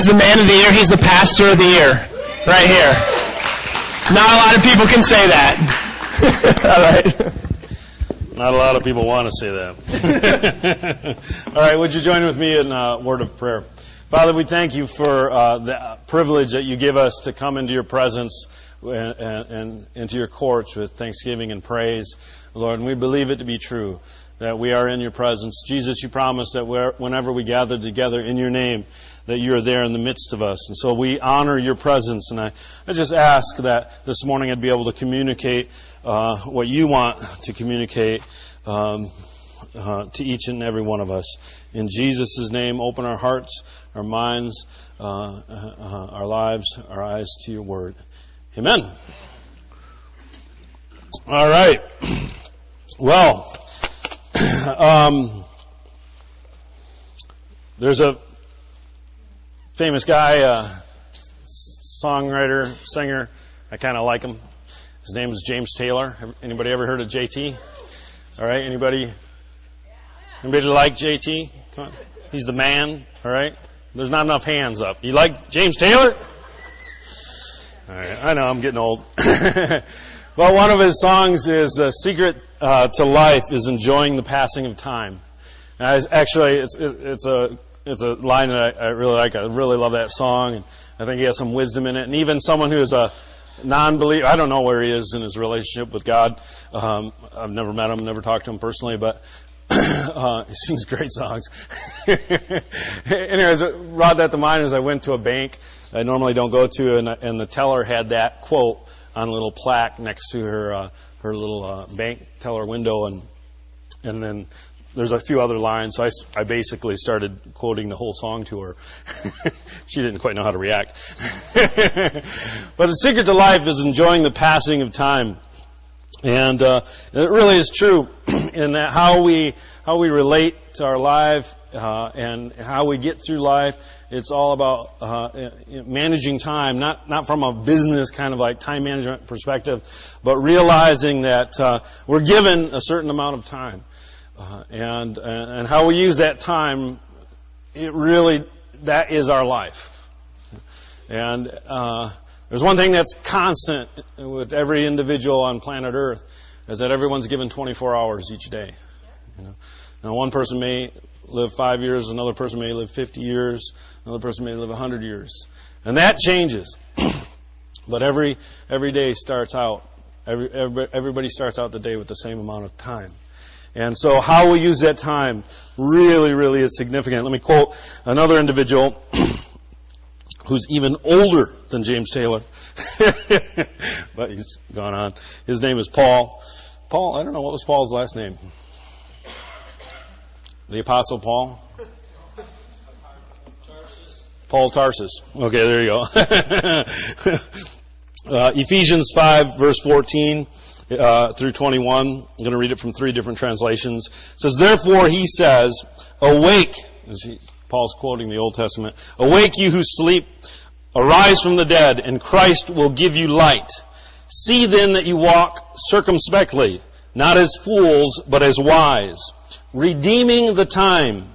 He's the man of the year. He's the pastor of the year. Right here. Not a lot of people can say that. All right. Not a lot of people want to say that. All right, would you join with me in a word of prayer? Father, we thank you for uh, the privilege that you give us to come into your presence and, and, and into your courts with thanksgiving and praise, Lord. And we believe it to be true that we are in your presence. Jesus, you promised that whenever we gather together in your name, that you are there in the midst of us. And so we honor your presence. And I, I just ask that this morning I'd be able to communicate uh, what you want to communicate um, uh, to each and every one of us. In Jesus' name, open our hearts, our minds, uh, uh our lives, our eyes to your word. Amen. All right. Well, um, there's a famous guy, uh, songwriter, singer. I kind of like him. His name is James Taylor. Anybody ever heard of JT? All right. Anybody? Anybody like JT? Come on. He's the man. All right. There's not enough hands up. You like James Taylor? All right. I know I'm getting old. well, one of his songs is "The Secret uh, to Life is enjoying the passing of time." And actually, it's it's a it's a line that I, I really like. I really love that song, and I think he has some wisdom in it. And even someone who is a non-believer, I don't know where he is in his relationship with God. Um, I've never met him, never talked to him personally, but uh, he sings great songs. Anyways, brought that to mind as I went to a bank I normally don't go to, and, and the teller had that quote on a little plaque next to her uh, her little uh, bank teller window, and and then there's a few other lines. So I, I basically started quoting the whole song to her. she didn't quite know how to react. but the secret to life is enjoying the passing of time. And uh, it really is true in that how we how we relate to our life uh, and how we get through life. It's all about uh, managing time, not not from a business kind of like time management perspective, but realizing that uh, we're given a certain amount of time, uh, and and how we use that time. It really that is our life, and uh, there's one thing that's constant with every individual on planet Earth is that everyone's given 24 hours each day. You know? Now, one person may live five years, another person may live 50 years, another person may live 100 years. And that changes. but every, every day starts out, every, everybody starts out the day with the same amount of time. And so how we use that time really, really is significant. Let me quote another individual who's even older than James Taylor. but he's gone on. His name is Paul. Paul, I don't know, what was Paul's last name? The Apostle Paul? Paul Tarsus. Okay, there you go. uh, Ephesians 5, verse 14 uh, through 21. I'm going to read it from three different translations. It says, Therefore he says, Awake, as Paul's quoting the Old Testament. Awake, you who sleep, arise from the dead, and Christ will give you light. See then that you walk circumspectly, not as fools, but as wise, redeeming the time,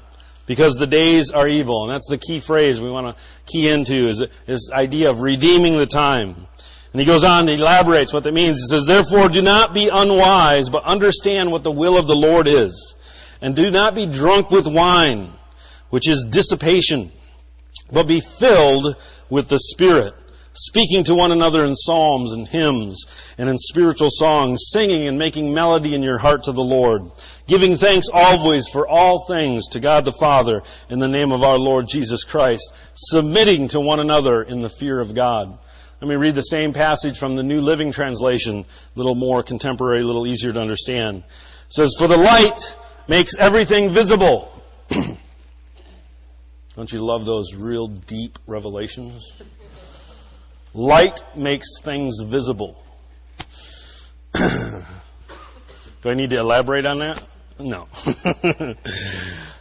because the days are evil. And that's the key phrase we want to key into is this idea of redeeming the time. And he goes on and elaborates what that means. He says, Therefore do not be unwise, but understand what the will of the Lord is. And do not be drunk with wine which is dissipation, but be filled with the Spirit, speaking to one another in psalms and hymns and in spiritual songs, singing and making melody in your heart to the Lord, giving thanks always for all things to God the Father in the name of our Lord Jesus Christ, submitting to one another in the fear of God. Let me read the same passage from the New Living Translation, a little more contemporary, a little easier to understand. It says, For the light makes everything visible. Don't you love those real deep revelations? Light makes things visible. Do I need to elaborate on that? No.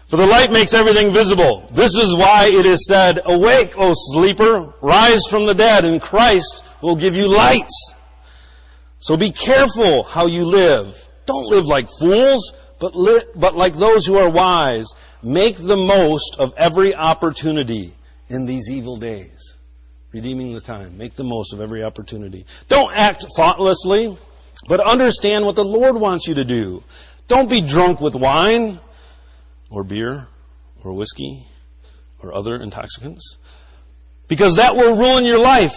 For the light makes everything visible. This is why it is said, Awake, O sleeper, rise from the dead, and Christ will give you light. So be careful how you live. Don't live like fools, but, li- but like those who are wise. Make the most of every opportunity. in these evil days. Redeeming the time. Make the most of every opportunity. Don't act thoughtlessly, but understand what the Lord wants you to do. Don't be drunk with wine or beer or whiskey or other intoxicants because that will ruin your life.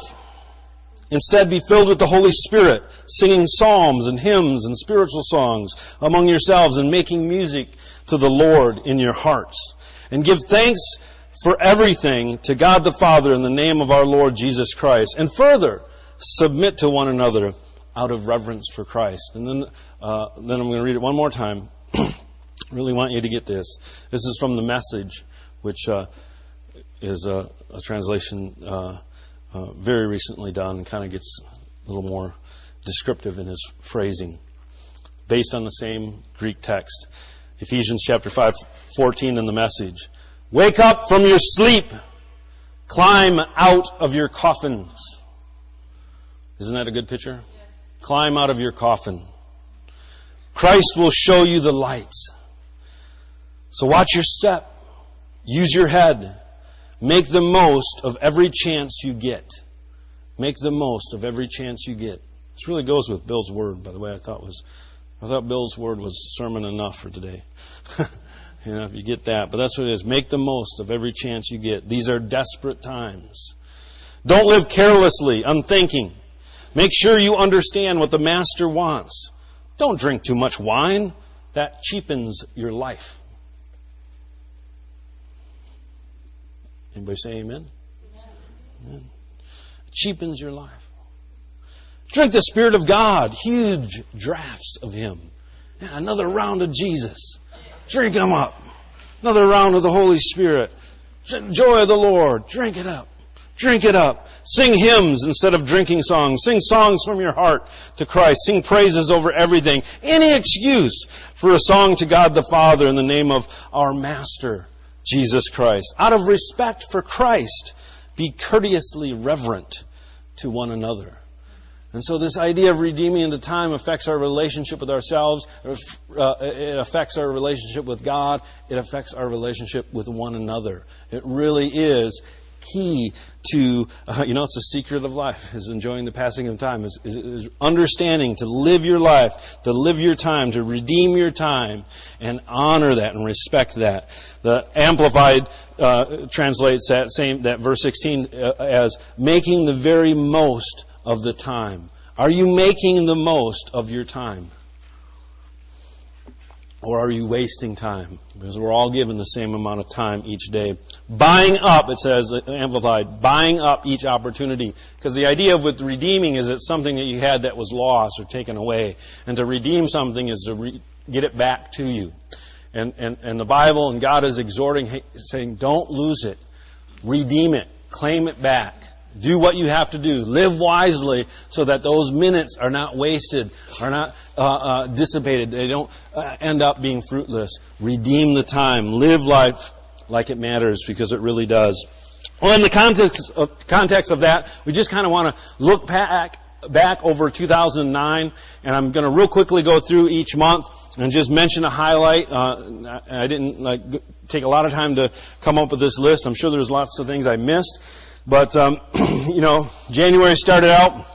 Instead, be filled with the Holy Spirit, singing psalms and hymns and spiritual songs among yourselves and making music to the Lord in your hearts. And give thanks for everything to God the Father in the name of our Lord Jesus Christ. And further, submit to one another out of reverence for Christ. And then, uh, then I'm going to read it one more time. really want you to get this. This is from the message, which uh, is a, a translation uh, uh, very recently done and kind of gets a little more descriptive in his phrasing, based on the same Greek text. Ephesians chapter 5, 14 in the message. Wake up from your sleep. Climb out of your coffins. Isn't that a good picture? Yes. Climb out of your coffin. Christ will show you the light. So watch your step. Use your head. Make the most of every chance you get. Make the most of every chance you get. This really goes with Bill's word, by the way. I thought was, I thought Bill's word was sermon enough for today. you know, if you get that, but that's what it is. Make the most of every chance you get. These are desperate times. Don't live carelessly, unthinking. Make sure you understand what the master wants. Don't drink too much wine. That cheapens your life. Anybody say amen? amen? It cheapens your life. Drink the Spirit of God, huge drafts of Him. Yeah, another round of Jesus. Drink them up. Another round of the Holy Spirit. Joy of the Lord. Drink it up. Drink it up. Sing hymns instead of drinking songs. Sing songs from your heart to Christ. Sing praises over everything. Any excuse for a song to God the Father in the name of our Master Jesus Christ. Out of respect for Christ, be courteously reverent to one another. And so this idea of redeeming the time affects our relationship with ourselves. Uh, it affects our relationship with God. It affects our relationship with one another. It really is key to, uh, you know, it's a secret of life, is enjoying the passing of time, is, is, is, understanding to live your life, to live your time, to redeem your time, and honor that and respect that. The Amplified uh, translates that same, that verse 16 uh, as making the very most of the time. Are you making the most of your time? Or are you wasting time? Because we're all given the same amount of time each day. Buying up, it says, amplified, buying up each opportunity. Because the idea of with redeeming is it's something that you had that was lost or taken away. And to redeem something is to re- get it back to you. And, and, and the Bible and God is exhorting, saying, don't lose it. Redeem it. Claim it back. Do what you have to do. Live wisely so that those minutes are not wasted, are not uh, uh, dissipated. They don't uh, end up being fruitless. Redeem the time. Live life like it matters because it really does. Well, in the context of, context of that, we just kind of want to look back, back over 2009, and I'm going to real quickly go through each month and just mention a highlight. Uh, I didn't like take a lot of time to come up with this list. I'm sure there's lots of things I missed. But, um, you know, January started out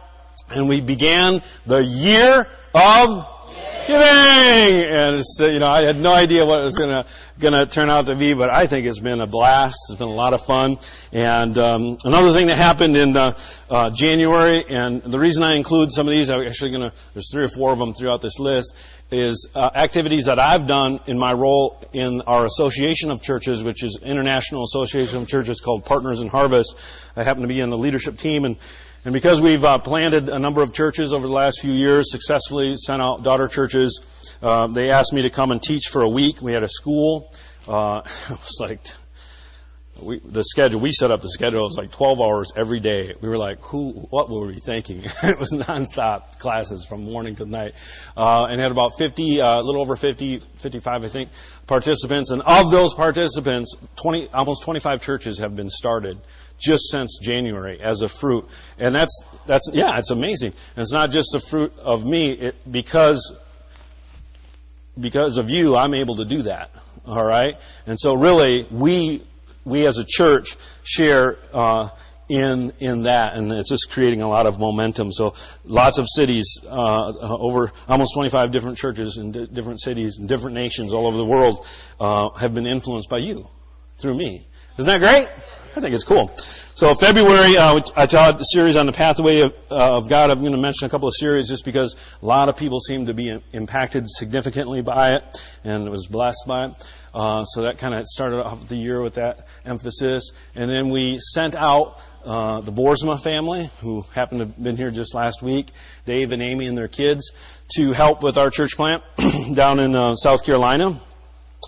and we began the year of giving. And it's, you know, I had no idea what it was gonna, gonna turn out to be, but I think it's been a blast. It's been a lot of fun. And, um, another thing that happened in, uh, uh, January, and the reason I include some of these, I'm actually gonna, there's three or four of them throughout this list, is uh, activities that I've done in my role in our association of churches, which is International Association of Churches called Partners in Harvest. I happen to be in the leadership team, and and because we've uh, planted a number of churches over the last few years, successfully sent out daughter churches, uh, they asked me to come and teach for a week. We had a school. Uh, it was like we, the schedule, we set up the schedule, was like 12 hours every day. We were like, who, what were we thinking? it was nonstop classes from morning to night. Uh, and had about 50, uh, a little over 50, 55, I think, participants. And of those participants, 20, almost 25 churches have been started just since January as a fruit. And that's, that's, yeah, it's amazing. And it's not just a fruit of me, it, because, because of you, I'm able to do that. Alright? And so really, we we as a church share uh, in in that, and it's just creating a lot of momentum. So, lots of cities, uh, over almost 25 different churches in di- different cities and different nations all over the world, uh, have been influenced by you through me. Isn't that great? I think it's cool. So February, uh, I taught a series on the pathway of, uh, of, God. I'm going to mention a couple of series just because a lot of people seem to be impacted significantly by it and was blessed by it. Uh, so that kind of started off the year with that emphasis. And then we sent out uh, the Boersma family, who happened to have been here just last week, Dave and Amy and their kids, to help with our church plant down in uh, South Carolina.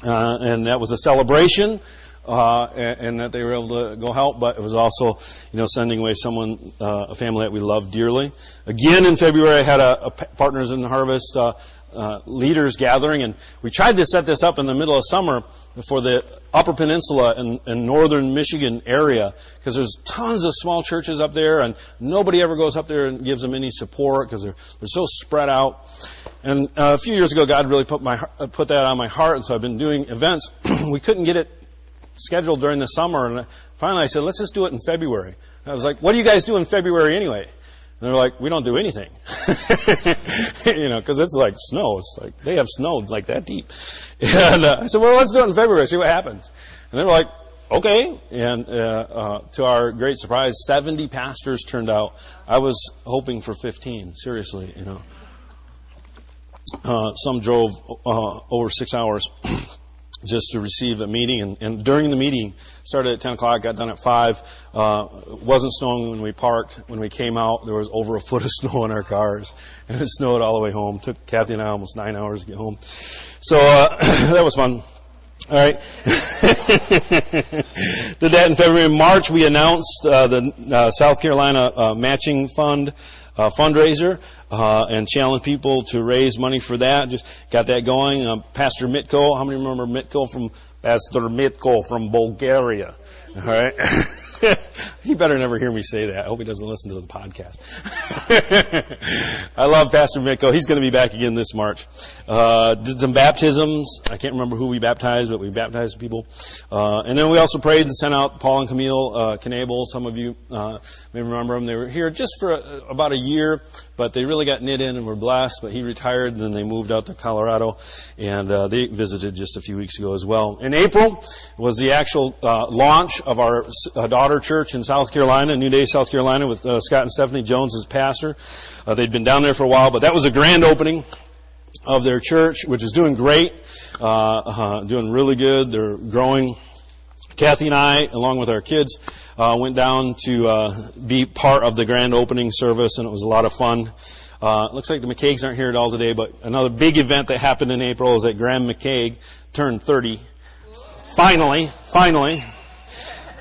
Uh, and that was a celebration uh, and, and, that they were able to go help, but it was also, you know, sending away someone, uh, a family that we love dearly. Again, in February, I had a, a Partners in the Harvest uh, uh, leaders gathering, and we tried to set this up in the middle of summer for the Upper Peninsula and, and northern Michigan area, because there's tons of small churches up there, and nobody ever goes up there and gives them any support because they're they're so spread out. And uh, a few years ago, God really put my put that on my heart, and so I've been doing events. we couldn't get it scheduled during the summer. And finally I said, let's just do it in February. And I was like, what do you guys do in February anyway? And they're like, we don't do anything. you know, cause it's like snow. It's like, they have snow like that deep. And uh, I said, well, let's do it in February, see what happens. And they were like, okay. And uh, uh, to our great surprise, 70 pastors turned out. I was hoping for 15, seriously, you know. Uh, some drove uh, over six hours. just to receive a meeting. And, and, during the meeting, started at 10 o'clock, got done at 5. Uh, it wasn't snowing when we parked. When we came out, there was over a foot of snow in our cars. And it snowed all the way home. Took Kathy and I almost nine hours to get home. So uh, that was fun. All right. Did that in February. March, we announced uh, the uh, South Carolina uh, Matching Fund uh, fundraiser uh, and challenge people to raise money for that. Just got that going. Uh, Pastor Mitko, how many remember Mitko from Pastor Mitko from Bulgaria? All right. he better never hear me say that. I hope he doesn't listen to the podcast. I love Pastor Mitko. He's going to be back again this March. Uh, did some baptisms. I can't remember who we baptized, but we baptized people. Uh, and then we also prayed and sent out Paul and Camille uh. Some of you uh, may remember them. They were here just for a, about a year, but they really got knit in and were blessed. But he retired, and then they moved out to Colorado, and uh, they visited just a few weeks ago as well. In April was the actual uh, launch of our uh, church in South Carolina, New Day, South Carolina, with uh, Scott and Stephanie Jones as pastor. Uh, they'd been down there for a while, but that was a grand opening of their church, which is doing great, uh, doing really good. They're growing. Kathy and I, along with our kids, uh, went down to uh, be part of the grand opening service, and it was a lot of fun. Uh, looks like the McCaigs aren't here at all today, but another big event that happened in April is that Graham McCaig turned 30. Finally, finally.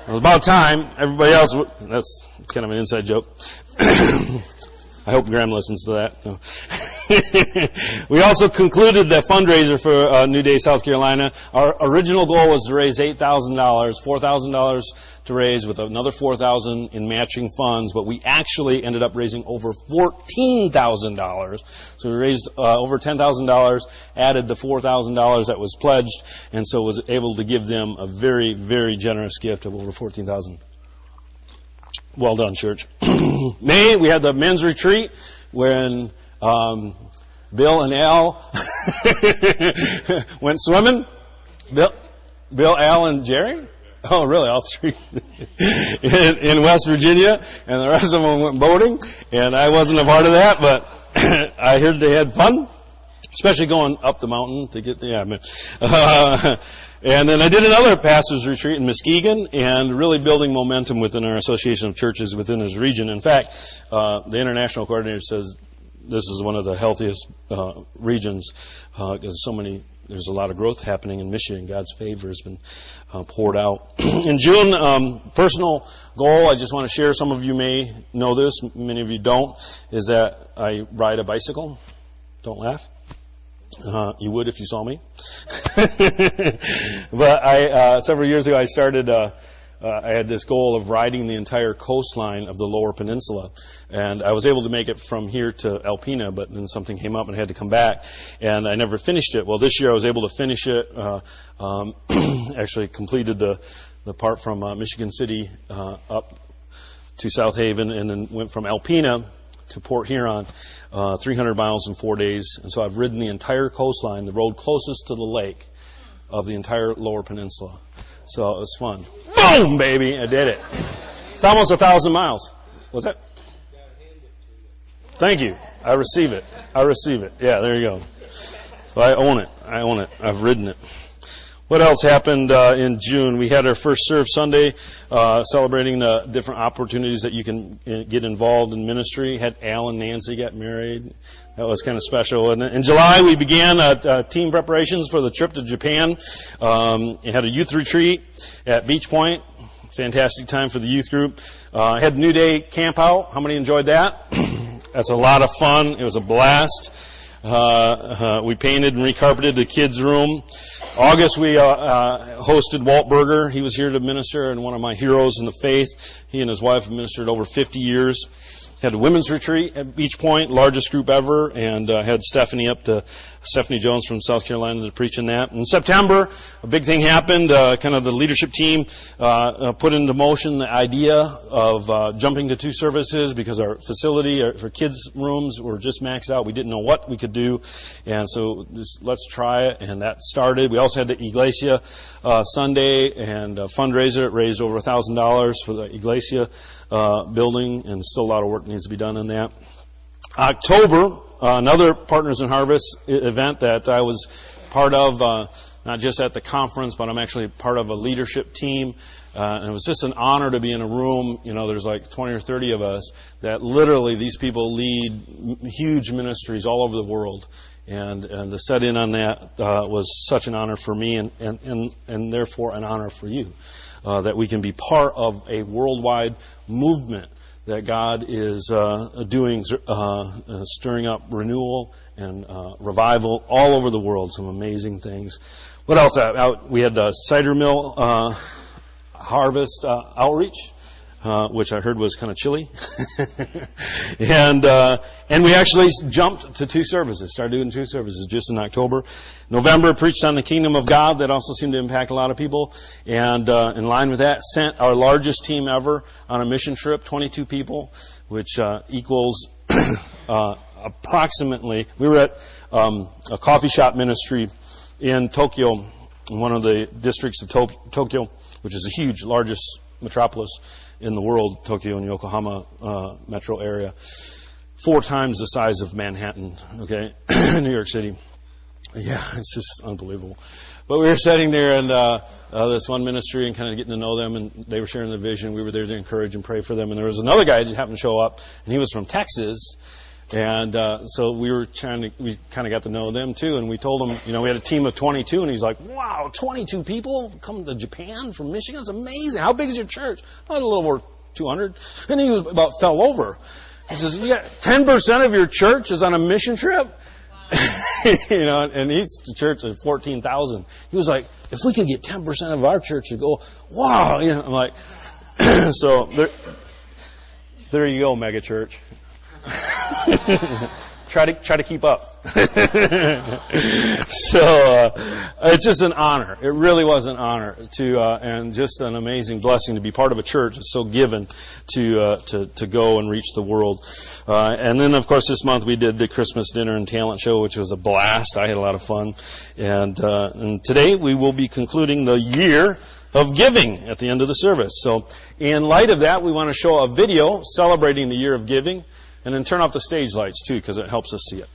It was about time. Everybody else, w- that's kind of an inside joke. I hope Graham listens to that. No. we also concluded the fundraiser for uh, New Day, South Carolina. Our original goal was to raise $8,000, $4,000 to raise with another 4000 in matching funds, but we actually ended up raising over $14,000. So we raised uh, over $10,000, added the $4,000 that was pledged, and so was able to give them a very, very generous gift of over 14000 Well done, church. May, we had the men's retreat when um, Bill and Al went swimming. Bill, Bill, Al, and Jerry. Oh, really? All three in, in, West Virginia, and the rest of them went boating. And I wasn't a part of that, but I heard they had fun, especially going up the mountain to get the. Yeah, uh, and then I did another pastors retreat in Muskegon, and really building momentum within our association of churches within this region. In fact, uh, the international coordinator says this is one of the healthiest uh, regions because uh, so many. There's a lot of growth happening in Michigan. God's favor has been uh, poured out. in June, um, personal goal. I just want to share. Some of you may know this. Many of you don't. Is that I ride a bicycle. Don't laugh. Uh, you would if you saw me. but I, uh, several years ago, I started uh, uh, I had this goal of riding the entire coastline of the lower peninsula. And I was able to make it from here to Alpena, but then something came up and I had to come back. And I never finished it. Well, this year I was able to finish it, uh, um, actually completed the, the part from uh, Michigan City uh, up to South Haven, and then went from Alpena to Port Huron, uh, 300 miles in four days. And so I've ridden the entire coastline, the road closest to the lake of the entire Lower Peninsula. So it was fun. Boom, baby, I did it. It's almost a thousand miles. Was that? Thank you. I receive it. I receive it. Yeah, there you go. So I own it. I own it. I've ridden it. What else happened uh, in June? We had our first Serve Sunday, uh, celebrating the different opportunities that you can uh, get involved in ministry. Had Al and Nancy get married. That was kind of special. And in July, we began uh, uh, team preparations for the trip to Japan. Um, had a youth retreat at Beach Point. Fantastic time for the youth group. Uh, had New Day camp out. How many enjoyed that? That's a lot of fun. It was a blast. Uh, uh, we painted and recarpeted the kids' room. August, we uh, uh, hosted Walt Berger. He was here to minister, and one of my heroes in the faith. He and his wife have ministered over 50 years had a women's retreat at Beach Point, largest group ever, and uh, had Stephanie up to Stephanie Jones from South Carolina to preach in that. In September, a big thing happened. Uh, kind of the leadership team uh, uh put into motion the idea of uh, jumping to two services because our facility our, for kids' rooms were just maxed out. We didn't know what we could do, and so just, let's try it. And that started. We also had the Iglesia uh, Sunday and a fundraiser. It raised over a thousand dollars for the Iglesia uh, building, and still a lot of work needs to be done in that. October, uh, another Partners in Harvest event that I was part of, uh, not just at the conference, but I'm actually part of a leadership team. Uh, and it was just an honor to be in a room. You know, there's like 20 or 30 of us that literally these people lead huge ministries all over the world. And, and to set in on that uh, was such an honor for me and, and, and, and therefore an honor for you uh, that we can be part of a worldwide movement that God is uh, doing, uh, uh stirring up renewal and uh, revival all over the world. Some amazing things. What else? Out, we had the cider mill uh, harvest outreach uh, which I heard was kind of chilly. and, uh, and we actually jumped to two services, started doing two services just in October. November, preached on the kingdom of God. That also seemed to impact a lot of people. And, uh, in line with that, sent our largest team ever on a mission trip, 22 people, which, uh, equals, uh, approximately, we were at, um, a coffee shop ministry in Tokyo, in one of the districts of to- Tokyo, which is a huge, largest metropolis in the world, Tokyo and Yokohama uh, metro area, four times the size of Manhattan, okay, New York City. Yeah, it's just unbelievable. But we were sitting there and uh, uh, this one ministry and kind of getting to know them, and they were sharing the vision. We were there to encourage and pray for them. And there was another guy that happened to show up, and he was from Texas. And uh, so we were trying to, we kind of got to know them too. And we told him, you know, we had a team of 22, and he's like, wow, 22 people come to Japan from Michigan? It's amazing. How big is your church? Oh, a little over 200. And he was about fell over. He says, yeah, 10% of your church is on a mission trip? you know, and he's the church of 14,000. He was like, if we could get 10% of our church to go, wow, you know, I'm like, so there, there you go, mega church. try to try to keep up. so uh, it's just an honor. It really was an honor to uh, and just an amazing blessing to be part of a church that's so given to uh, to to go and reach the world. Uh, and then of course this month we did the Christmas dinner and talent show, which was a blast. I had a lot of fun. And uh, and today we will be concluding the year of giving at the end of the service. So in light of that, we want to show a video celebrating the year of giving. And then turn off the stage lights too, because it helps us see it.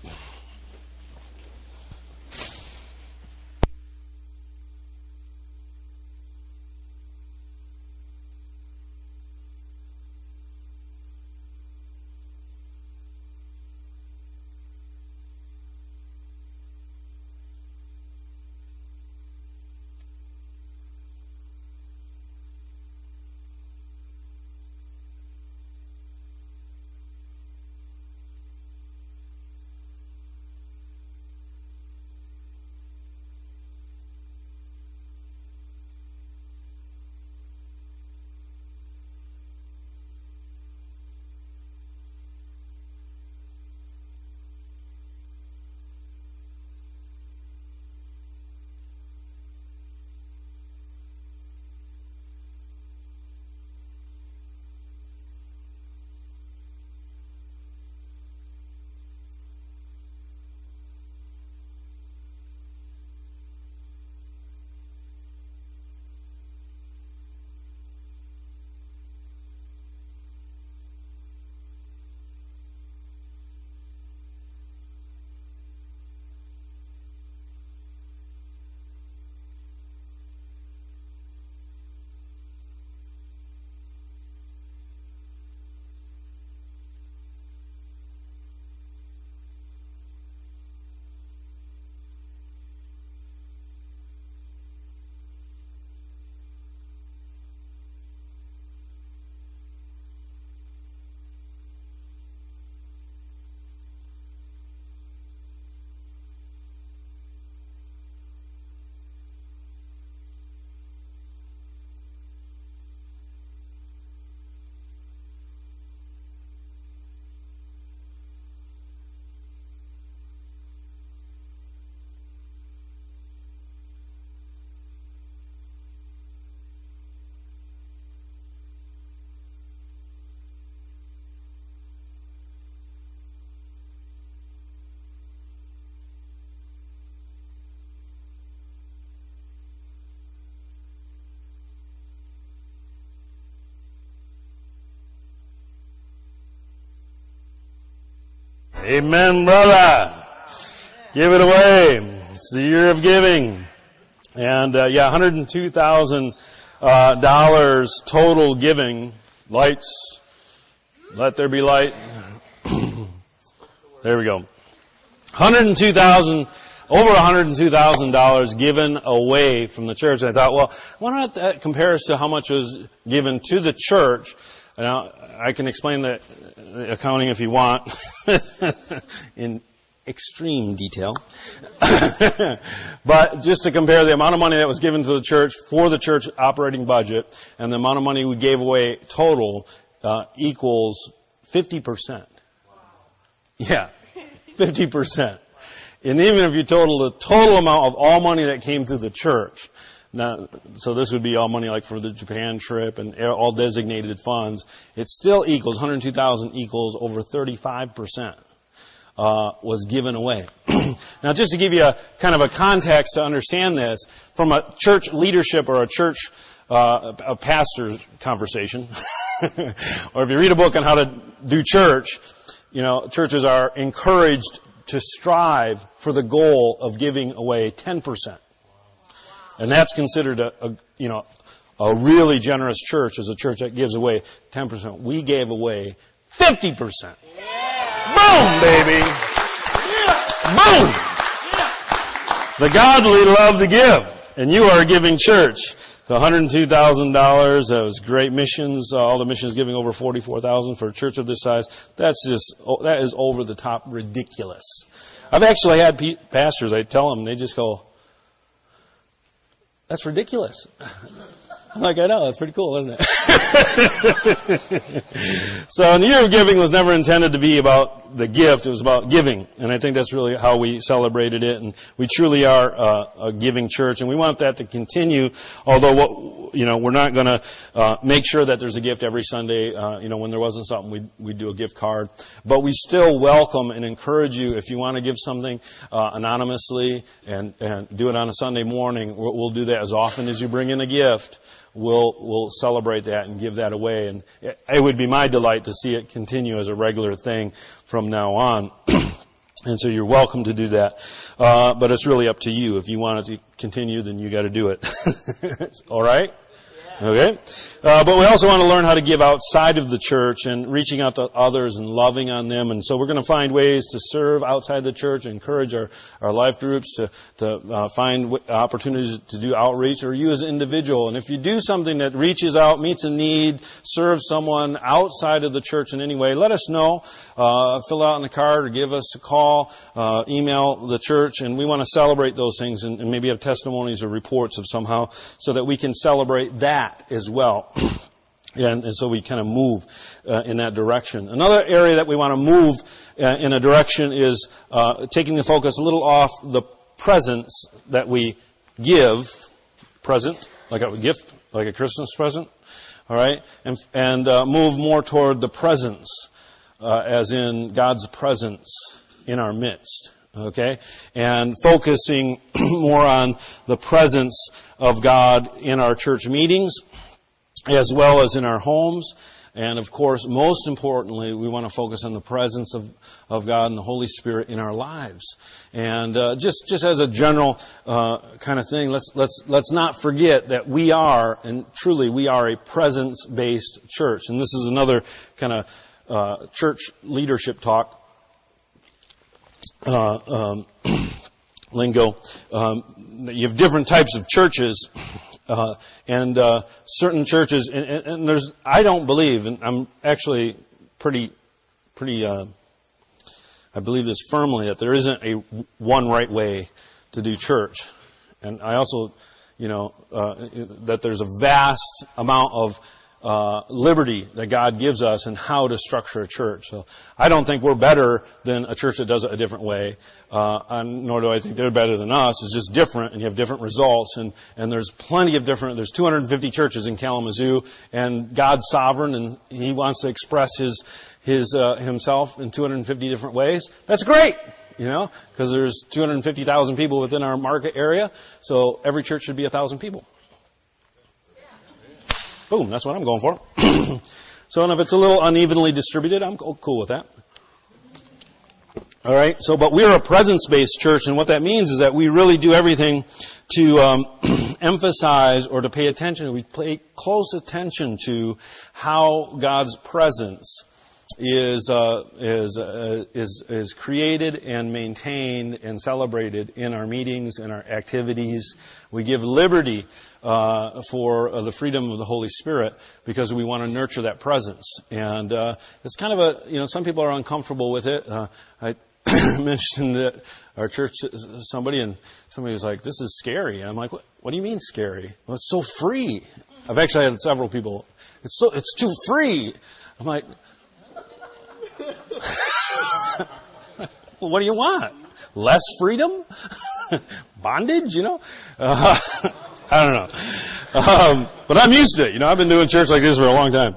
Amen, brother. Give it away. It's the year of giving. And, uh, yeah, $102,000 uh, total giving. Lights. Let there be light. there we go. 102,000 over $102,000 given away from the church. And I thought, well, why not that compares to how much was given to the church? Now, I can explain the accounting if you want in extreme detail. but just to compare the amount of money that was given to the church for the church operating budget and the amount of money we gave away total uh, equals 50%. Yeah, 50%. And even if you total the total amount of all money that came to the church, now, so this would be all money like for the Japan trip and all designated funds, it still equals, 102,000 equals over 35%. Uh, was given away. now, just to give you a kind of a context to understand this, from a church leadership or a church uh, a pastor's conversation, or if you read a book on how to do church, you know, churches are encouraged to strive for the goal of giving away 10%. And that's considered a, a, you know, a really generous church is a church that gives away 10%. We gave away 50%. Yeah. Boom, baby. Yeah. Boom. The godly love to give. And you are a giving church. So $102,000. That was great missions. Uh, all the missions giving over 44,000 for a church of this size. That's just, oh, that is over the top ridiculous. I've actually had pastors, I tell them, they just go, that's ridiculous. I'm like, I know, that's pretty cool, isn't it? so the year of giving was never intended to be about the gift, it was about giving. And I think that's really how we celebrated it. And we truly are uh, a giving church, and we want that to continue, although what, you know, we're not gonna uh, make sure that there's a gift every Sunday. Uh, you know, when there wasn't something, we'd, we'd do a gift card. But we still welcome and encourage you, if you want to give something uh, anonymously and, and do it on a Sunday morning, we'll, we'll do that as often as you bring in a gift we'll, we'll celebrate that and give that away. And it would be my delight to see it continue as a regular thing from now on. and so you're welcome to do that. Uh, but it's really up to you. If you want it to continue, then you got to do it. All right? Okay? Uh, but we also want to learn how to give outside of the church and reaching out to others and loving on them. And so we're going to find ways to serve outside the church, encourage our, our life groups to, to uh, find w- opportunities to do outreach or you as an individual. And if you do something that reaches out, meets a need, serves someone outside of the church in any way, let us know. Uh, fill out in the card or give us a call, uh, email the church, and we want to celebrate those things and, and maybe have testimonies or reports of somehow so that we can celebrate that that as well. And, and, so we kind of move uh, in that direction. Another area that we want to move uh, in a direction is uh, taking the focus a little off the presents that we give, present, like a gift, like a Christmas present, all right, and, and uh, move more toward the presence, uh, as in God's presence in our midst. Okay, and focusing more on the presence of God in our church meetings, as well as in our homes. And of course, most importantly, we want to focus on the presence of, of God and the Holy Spirit in our lives. And uh, just just as a general uh, kind of thing, let's let's let's not forget that we are, and truly, we are a presence-based church. And this is another kind of uh, church leadership talk. Uh, um, lingo. Um, you have different types of churches, uh, and uh, certain churches, and, and, and, there's. I don't believe, and I'm actually pretty, pretty. Uh, I believe this firmly that there isn't a one right way to do church, and I also, you know, uh, that there's a vast amount of uh, liberty that God gives us and how to structure a church. So I don't think we're better than a church that does it a different way, uh, nor do I think they're better than us. It's just different, and you have different results. And and there's plenty of different. There's 250 churches in Kalamazoo, and God's sovereign, and He wants to express His His uh, Himself in 250 different ways. That's great you know, because there's 250,000 people within our market area, so every church should be a thousand people. Boom, that's what I'm going for. so, and if it's a little unevenly distributed, I'm cool with that. All right. So, but we're a presence-based church, and what that means is that we really do everything to um, emphasize or to pay attention. We pay close attention to how God's presence is uh, is uh, is is created and maintained and celebrated in our meetings and our activities. We give liberty uh, for uh, the freedom of the Holy Spirit because we want to nurture that presence. And uh, it's kind of a you know some people are uncomfortable with it. Uh, I mentioned that our church somebody and somebody was like, "This is scary." And I'm like, "What? What do you mean scary? Well, it's so free." I've actually had several people. It's so it's too free. I'm like, well, what do you want? Less freedom? Bondage? You know? Uh, I don't know. Um, but I'm used to it. You know, I've been doing church like this for a long time.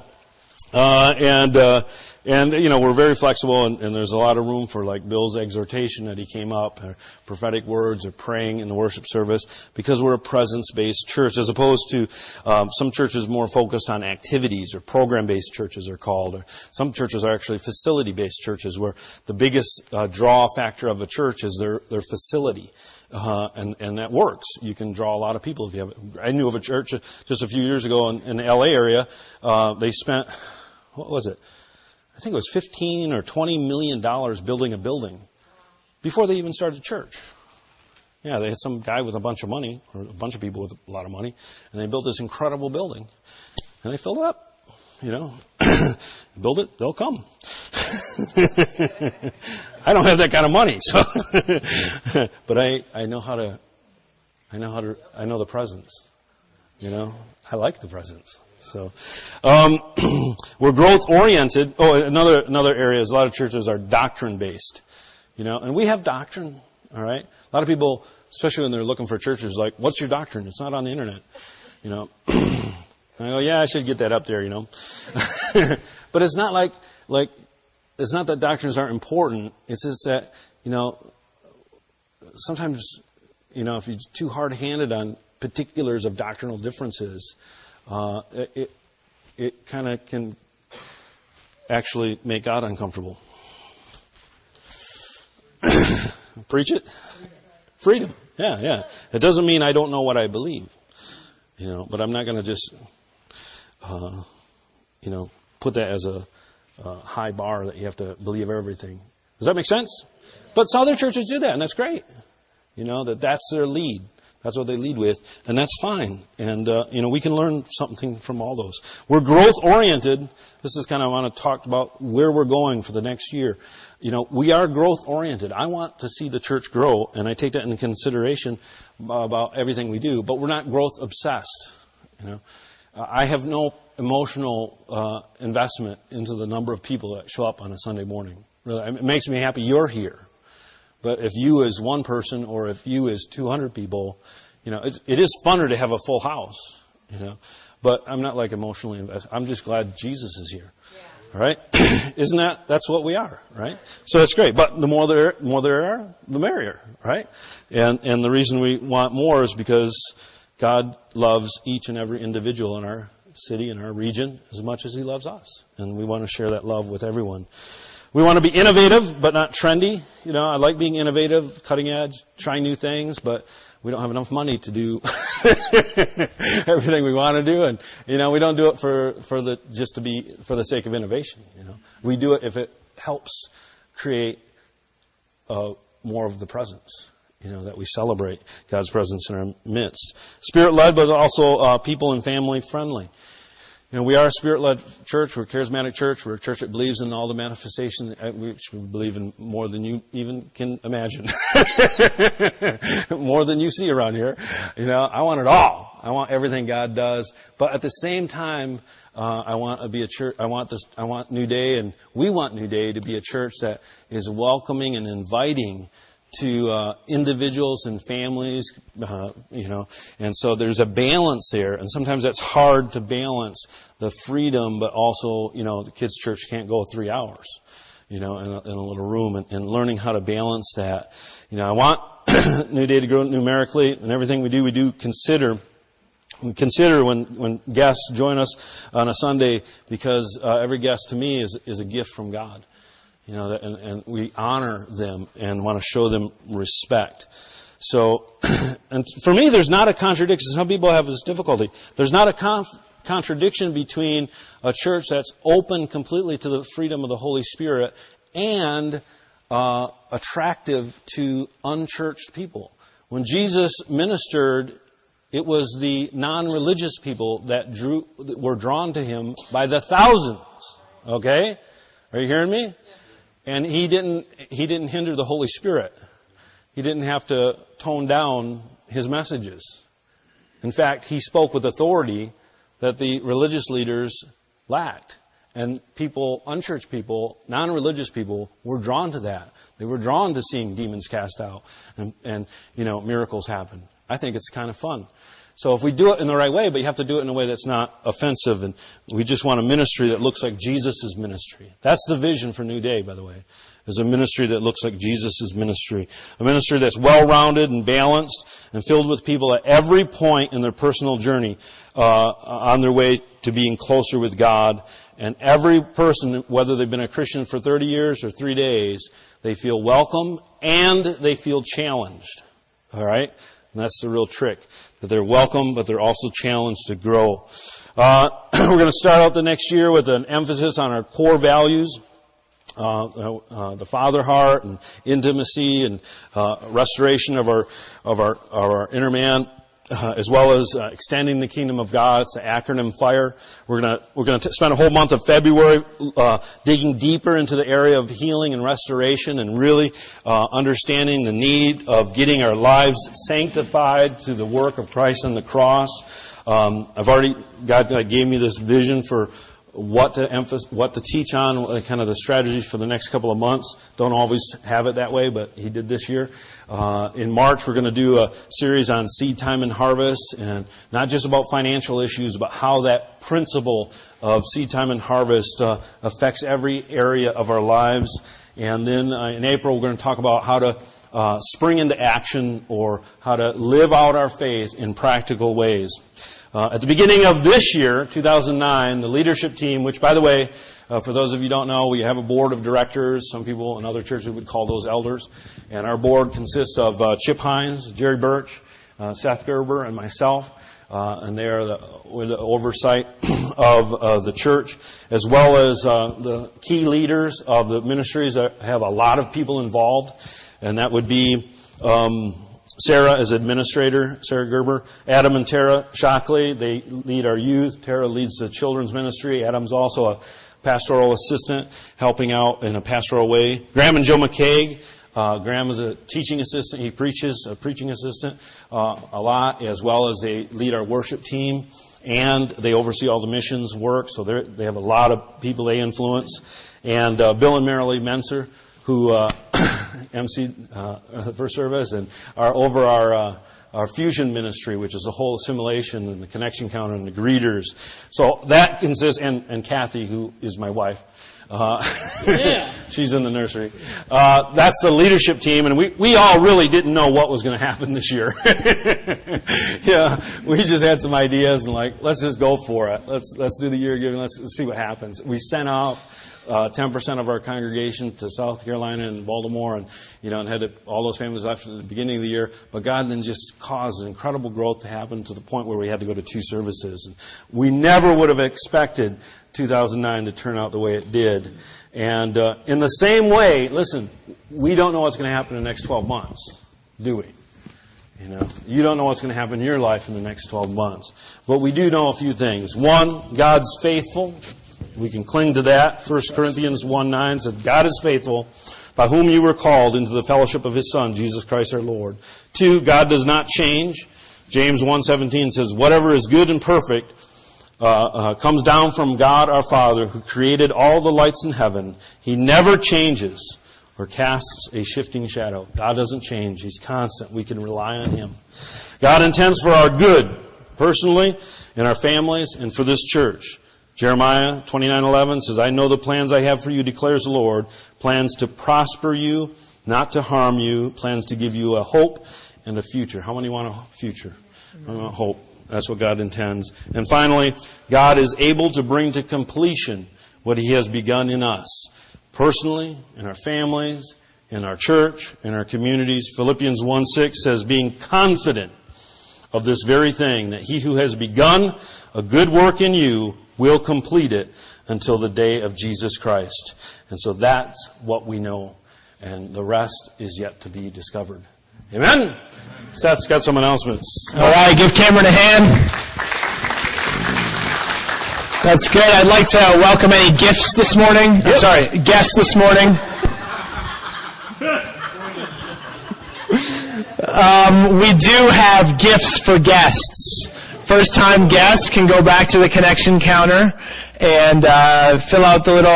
Uh, and, uh, and, you know, we're very flexible and, and, there's a lot of room for like Bill's exhortation that he came up, or prophetic words or praying in the worship service because we're a presence-based church as opposed to, um, some churches more focused on activities or program-based churches are called or some churches are actually facility-based churches where the biggest uh, draw factor of a church is their, their facility. Uh, and and that works. You can draw a lot of people if you have. I knew of a church just a few years ago in, in the L.A. area. Uh, they spent what was it? I think it was 15 or 20 million dollars building a building before they even started church. Yeah, they had some guy with a bunch of money, or a bunch of people with a lot of money, and they built this incredible building. And they filled it up. You know, build it, they'll come. I don't have that kind of money, so, but I, I know how to, I know how to, I know the presence. You know, I like the presence. So, um, we're growth oriented. Oh, another another area is a lot of churches are doctrine based. You know, and we have doctrine. All right, a lot of people, especially when they're looking for churches, like, "What's your doctrine?" It's not on the internet. You know, and I go, "Yeah, I should get that up there." You know, but it's not like like it's not that doctrines aren't important. It's just that you know sometimes you know if you're too hard handed on particulars of doctrinal differences uh, it, it kind of can actually make God uncomfortable. Preach it? Freedom. Yeah, yeah. It doesn't mean I don't know what I believe, you know, but I'm not going to just, uh, you know, put that as a, a high bar that you have to believe everything. Does that make sense? But some other churches do that, and that's great. You know, that that's their lead. That's what they lead with, and that's fine. And uh, you know, we can learn something from all those. We're growth oriented. This is kind of I want to talk about where we're going for the next year. You know, we are growth oriented. I want to see the church grow, and I take that into consideration about everything we do. But we're not growth obsessed. You know, I have no emotional uh, investment into the number of people that show up on a Sunday morning. Really, it makes me happy you're here. But if you is one person or if you is 200 people, you know, it's, it is funner to have a full house, you know. But I'm not like emotionally invested. I'm just glad Jesus is here. Yeah. Right? Isn't that, that's what we are, right? So that's great. But the more there, more there are, the merrier, right? And, and the reason we want more is because God loves each and every individual in our city, in our region, as much as He loves us. And we want to share that love with everyone. We want to be innovative, but not trendy. You know, I like being innovative, cutting edge, trying new things, but we don't have enough money to do everything we want to do. And, you know, we don't do it for, for the, just to be, for the sake of innovation, you know. We do it if it helps create, uh, more of the presence, you know, that we celebrate God's presence in our midst. Spirit led, but also, uh, people and family friendly. You know, we are a spirit-led church. We're a charismatic church. We're a church that believes in all the manifestations, uh, which we believe in more than you even can imagine. more than you see around here. You know, I want it all. I want everything God does. But at the same time, uh, I want to be a church. I want this. I want New Day, and we want New Day to be a church that is welcoming and inviting to uh, individuals and families, uh, you know, and so there's a balance there, and sometimes that's hard to balance the freedom, but also, you know, the kids' church can't go three hours, you know, in a, in a little room, and, and, learning how to balance that. You know, I want New Day to grow numerically, and everything we do, we do consider. We consider when, when guests join us on a Sunday because uh, every guest to me is, is a gift from God. You know, and, and we honor them and want to show them respect. So, and for me, there's not a contradiction. Some people have this difficulty. There's not a conf- contradiction between a church that's open completely to the freedom of the Holy Spirit and uh, attractive to unchurched people. When Jesus ministered, it was the non-religious people that drew, that were drawn to him by the thousands. Okay? Are you hearing me? And he didn't, he didn't hinder the Holy Spirit. He didn't have to tone down his messages. In fact, he spoke with authority that the religious leaders lacked. And people, unchurched people, non-religious people, were drawn to that. They were drawn to seeing demons cast out and, and, you know, miracles happen. I think it's kind of fun. So if we do it in the right way, but you have to do it in a way that's not offensive, and we just want a ministry that looks like Jesus' ministry. That's the vision for New Day, by the way, is a ministry that looks like Jesus' ministry. A ministry that's well-rounded and balanced and filled with people at every point in their personal journey uh, on their way to being closer with God. And every person, whether they've been a Christian for 30 years or three days, they feel welcome and they feel challenged. All right? And that's the real trick. That they're welcome, but they're also challenged to grow. Uh, we're going to start out the next year with an emphasis on our core values. Uh, uh, the father heart and intimacy and uh, restoration of our of our of our inner man uh, as well as uh, extending the kingdom of God. It's the acronym FIRE. We're gonna we're gonna t- spend a whole month of February uh, digging deeper into the area of healing and restoration, and really uh, understanding the need of getting our lives sanctified through the work of Christ on the cross. Um, I've already God gave me this vision for what to emphasize, what to teach on, uh, kind of the strategies for the next couple of months. Don't always have it that way, but he did this year. Uh, in March, we're going to do a series on seed time and harvest, and not just about financial issues, but how that principle of seed time and harvest uh, affects every area of our lives. And then uh, in April, we're going to talk about how to uh, spring into action or how to live out our faith in practical ways. Uh, at the beginning of this year, 2009, the leadership team, which by the way, uh, for those of you who don't know, we have a board of directors. Some people in other churches would call those elders. And our board consists of uh, Chip Hines, Jerry Birch, uh, Seth Gerber, and myself. Uh, and they are the, with the oversight of uh, the church, as well as the key leaders of the ministries that have a lot of people involved. And that would be um, Sarah is administrator, Sarah Gerber. Adam and Tara Shockley, they lead our youth. Tara leads the children's ministry. Adam's also a pastoral assistant, helping out in a pastoral way. Graham and Joe McCaig, uh, Graham is a teaching assistant. He preaches, a preaching assistant, uh, a lot, as well as they lead our worship team and they oversee all the missions work. So they have a lot of people they influence. And uh, Bill and Marilee Menser, who uh, MC uh, first service and are over our uh, our fusion ministry, which is the whole assimilation and the connection counter and the greeters. So that consists, and, and Kathy, who is my wife. Uh, yeah. she's in the nursery. Uh, that's the leadership team, and we, we all really didn't know what was going to happen this year. yeah, we just had some ideas and like, let's just go for it. Let's let's do the year giving. Let's, let's see what happens. We sent out uh, 10% of our congregation to South Carolina and Baltimore, and you know, and had to, all those families left at the beginning of the year. But God then just caused incredible growth to happen to the point where we had to go to two services. And we never would have expected 2009 to turn out the way it did. And uh, in the same way, listen, we don't know what's going to happen in the next 12 months, do we? You know, you don't know what's going to happen in your life in the next 12 months. But we do know a few things. One, God's faithful. We can cling to that. 1 Corinthians 1 9 says, God is faithful, by whom you were called into the fellowship of his Son, Jesus Christ our Lord. Two, God does not change. James 1.17 says, whatever is good and perfect uh, uh, comes down from God our Father, who created all the lights in heaven. He never changes or casts a shifting shadow. God doesn't change. He's constant. We can rely on Him. God intends for our good, personally, in our families, and for this church. Jeremiah 29:11 says, "I know the plans I have for you," declares the Lord, plans to prosper you, not to harm you, plans to give you a hope and a future. How many want a future? I want hope. That's what God intends. And finally, God is able to bring to completion what He has begun in us. personally, in our families, in our church, in our communities. Philippians 1 6 says, being confident of this very thing, that he who has begun a good work in you will complete it until the day of Jesus Christ. And so that's what we know. And the rest is yet to be discovered. Amen? Seth's got some announcements. All right, give Cameron a hand. That's good. I'd like to welcome any gifts this morning. I'm sorry, guests this morning. Um, we do have gifts for guests. First time guests can go back to the connection counter and uh, fill out the little